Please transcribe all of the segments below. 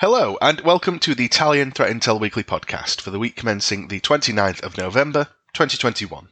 Hello, and welcome to the Italian Threat Intel Weekly podcast for the week commencing the 29th of November, 2021.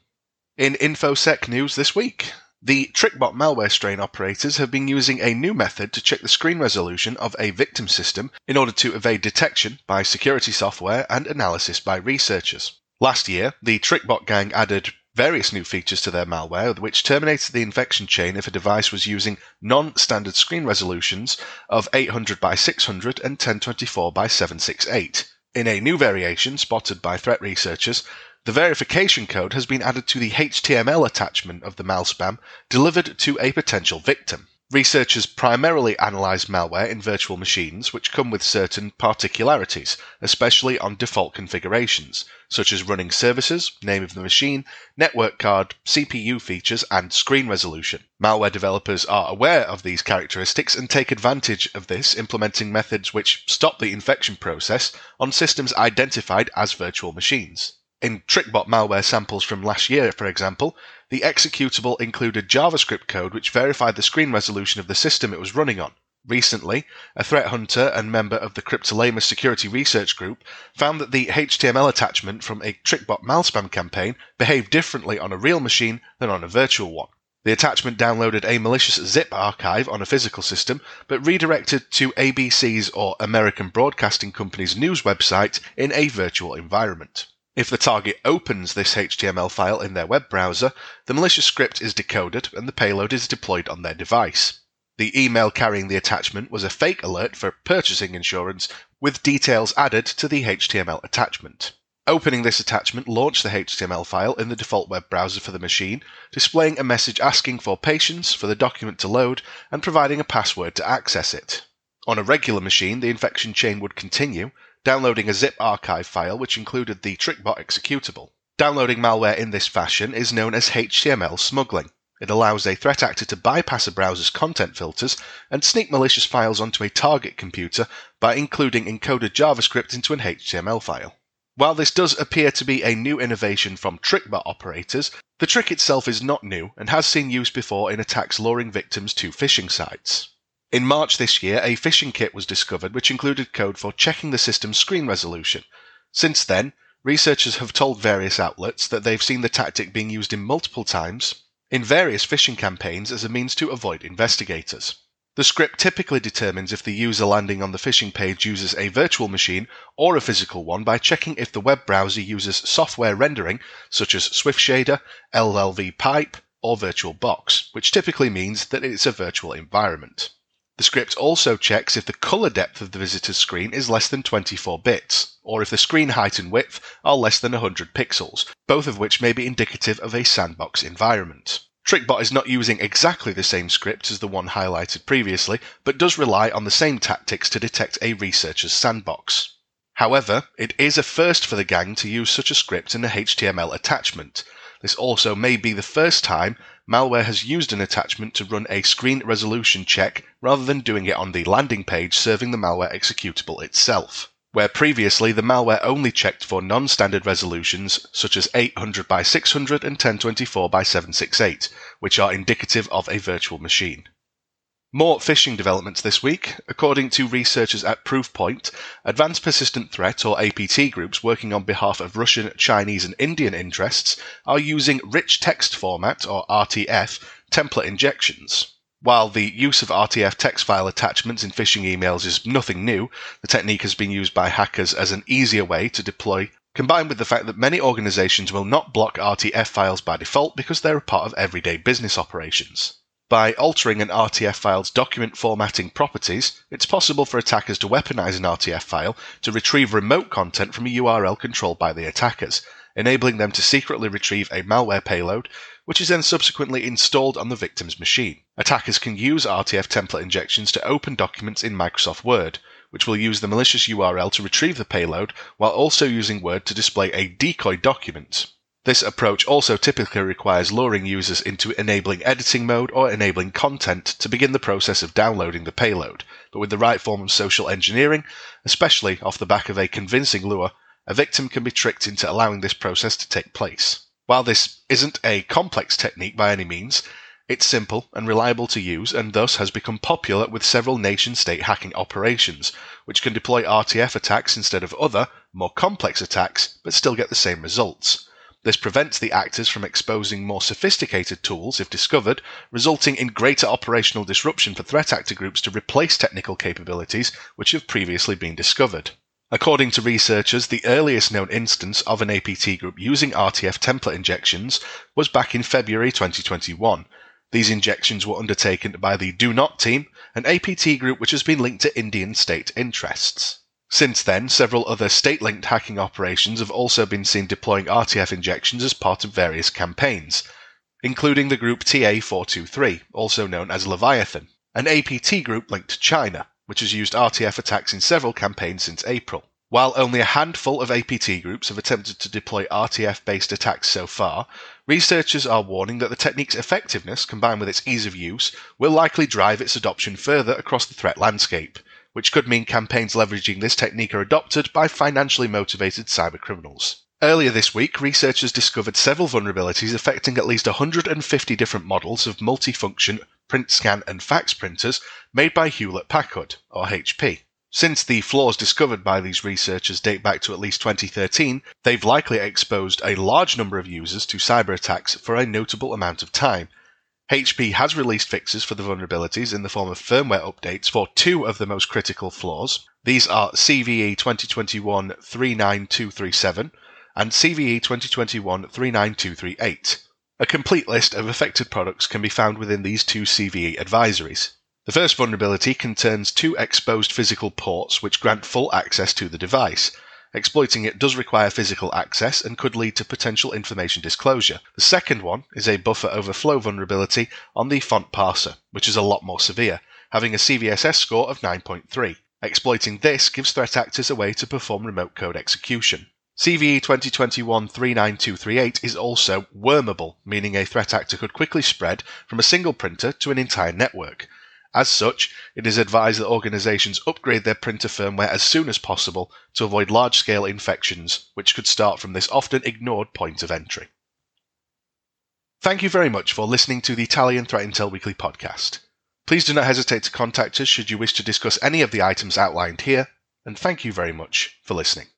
In InfoSec news this week, the TrickBot malware strain operators have been using a new method to check the screen resolution of a victim system in order to evade detection by security software and analysis by researchers. Last year, the TrickBot gang added various new features to their malware, which terminated the infection chain if a device was using non standard screen resolutions of 800 by 600 and 1024 by 768. In a new variation spotted by threat researchers, the verification code has been added to the HTML attachment of the malspam delivered to a potential victim. Researchers primarily analyze malware in virtual machines which come with certain particularities, especially on default configurations, such as running services, name of the machine, network card, CPU features, and screen resolution. Malware developers are aware of these characteristics and take advantage of this, implementing methods which stop the infection process on systems identified as virtual machines. In TrickBot malware samples from last year, for example, the executable included JavaScript code which verified the screen resolution of the system it was running on. Recently, a threat hunter and member of the Cryptolaemus security research group found that the HTML attachment from a TrickBot malspam campaign behaved differently on a real machine than on a virtual one. The attachment downloaded a malicious zip archive on a physical system, but redirected to ABC's or American Broadcasting Company's news website in a virtual environment. If the target opens this HTML file in their web browser, the malicious script is decoded and the payload is deployed on their device. The email carrying the attachment was a fake alert for purchasing insurance with details added to the HTML attachment. Opening this attachment launched the HTML file in the default web browser for the machine, displaying a message asking for patience for the document to load and providing a password to access it. On a regular machine, the infection chain would continue, downloading a zip archive file which included the TrickBot executable. Downloading malware in this fashion is known as HTML smuggling. It allows a threat actor to bypass a browser's content filters and sneak malicious files onto a target computer by including encoded JavaScript into an HTML file. While this does appear to be a new innovation from TrickBot operators, the trick itself is not new and has seen use before in attacks luring victims to phishing sites. In March this year, a phishing kit was discovered which included code for checking the system's screen resolution. Since then, researchers have told various outlets that they've seen the tactic being used in multiple times in various phishing campaigns as a means to avoid investigators. The script typically determines if the user landing on the phishing page uses a virtual machine or a physical one by checking if the web browser uses software rendering such as Swift Shader, LLV Pipe, or VirtualBox, which typically means that it's a virtual environment. The script also checks if the color depth of the visitor's screen is less than 24 bits, or if the screen height and width are less than 100 pixels, both of which may be indicative of a sandbox environment. TrickBot is not using exactly the same script as the one highlighted previously, but does rely on the same tactics to detect a researcher's sandbox. However, it is a first for the gang to use such a script in a HTML attachment. This also may be the first time malware has used an attachment to run a screen resolution check rather than doing it on the landing page serving the malware executable itself. Where previously the malware only checked for non standard resolutions such as 800 by 600 and 1024 by 768, which are indicative of a virtual machine. More phishing developments this week. According to researchers at Proofpoint, Advanced Persistent Threat or APT groups working on behalf of Russian, Chinese, and Indian interests are using rich text format or RTF template injections. While the use of RTF text file attachments in phishing emails is nothing new, the technique has been used by hackers as an easier way to deploy combined with the fact that many organizations will not block RTF files by default because they're a part of everyday business operations. By altering an RTF file's document formatting properties, it's possible for attackers to weaponize an RTF file to retrieve remote content from a URL controlled by the attackers, enabling them to secretly retrieve a malware payload, which is then subsequently installed on the victim's machine. Attackers can use RTF template injections to open documents in Microsoft Word, which will use the malicious URL to retrieve the payload while also using Word to display a decoy document. This approach also typically requires luring users into enabling editing mode or enabling content to begin the process of downloading the payload, but with the right form of social engineering, especially off the back of a convincing lure, a victim can be tricked into allowing this process to take place. While this isn't a complex technique by any means, It's simple and reliable to use and thus has become popular with several nation state hacking operations, which can deploy RTF attacks instead of other, more complex attacks, but still get the same results. This prevents the actors from exposing more sophisticated tools if discovered, resulting in greater operational disruption for threat actor groups to replace technical capabilities which have previously been discovered. According to researchers, the earliest known instance of an APT group using RTF template injections was back in February 2021, these injections were undertaken by the Do Not team, an APT group which has been linked to Indian state interests. Since then, several other state linked hacking operations have also been seen deploying RTF injections as part of various campaigns, including the group TA423, also known as Leviathan, an APT group linked to China, which has used RTF attacks in several campaigns since April. While only a handful of APT groups have attempted to deploy RTF based attacks so far, researchers are warning that the technique's effectiveness, combined with its ease of use, will likely drive its adoption further across the threat landscape, which could mean campaigns leveraging this technique are adopted by financially motivated cybercriminals. Earlier this week, researchers discovered several vulnerabilities affecting at least 150 different models of multifunction print scan and fax printers made by Hewlett Packard, or HP. Since the flaws discovered by these researchers date back to at least 2013, they've likely exposed a large number of users to cyber attacks for a notable amount of time. HP has released fixes for the vulnerabilities in the form of firmware updates for two of the most critical flaws. These are CVE 2021 39237 and CVE 2021 39238. A complete list of affected products can be found within these two CVE advisories. The first vulnerability concerns two exposed physical ports which grant full access to the device. Exploiting it does require physical access and could lead to potential information disclosure. The second one is a buffer overflow vulnerability on the font parser, which is a lot more severe, having a CVSS score of 9.3. Exploiting this gives threat actors a way to perform remote code execution. CVE 2021 39238 is also wormable, meaning a threat actor could quickly spread from a single printer to an entire network. As such, it is advised that organizations upgrade their printer firmware as soon as possible to avoid large scale infections, which could start from this often ignored point of entry. Thank you very much for listening to the Italian Threat Intel Weekly podcast. Please do not hesitate to contact us should you wish to discuss any of the items outlined here, and thank you very much for listening.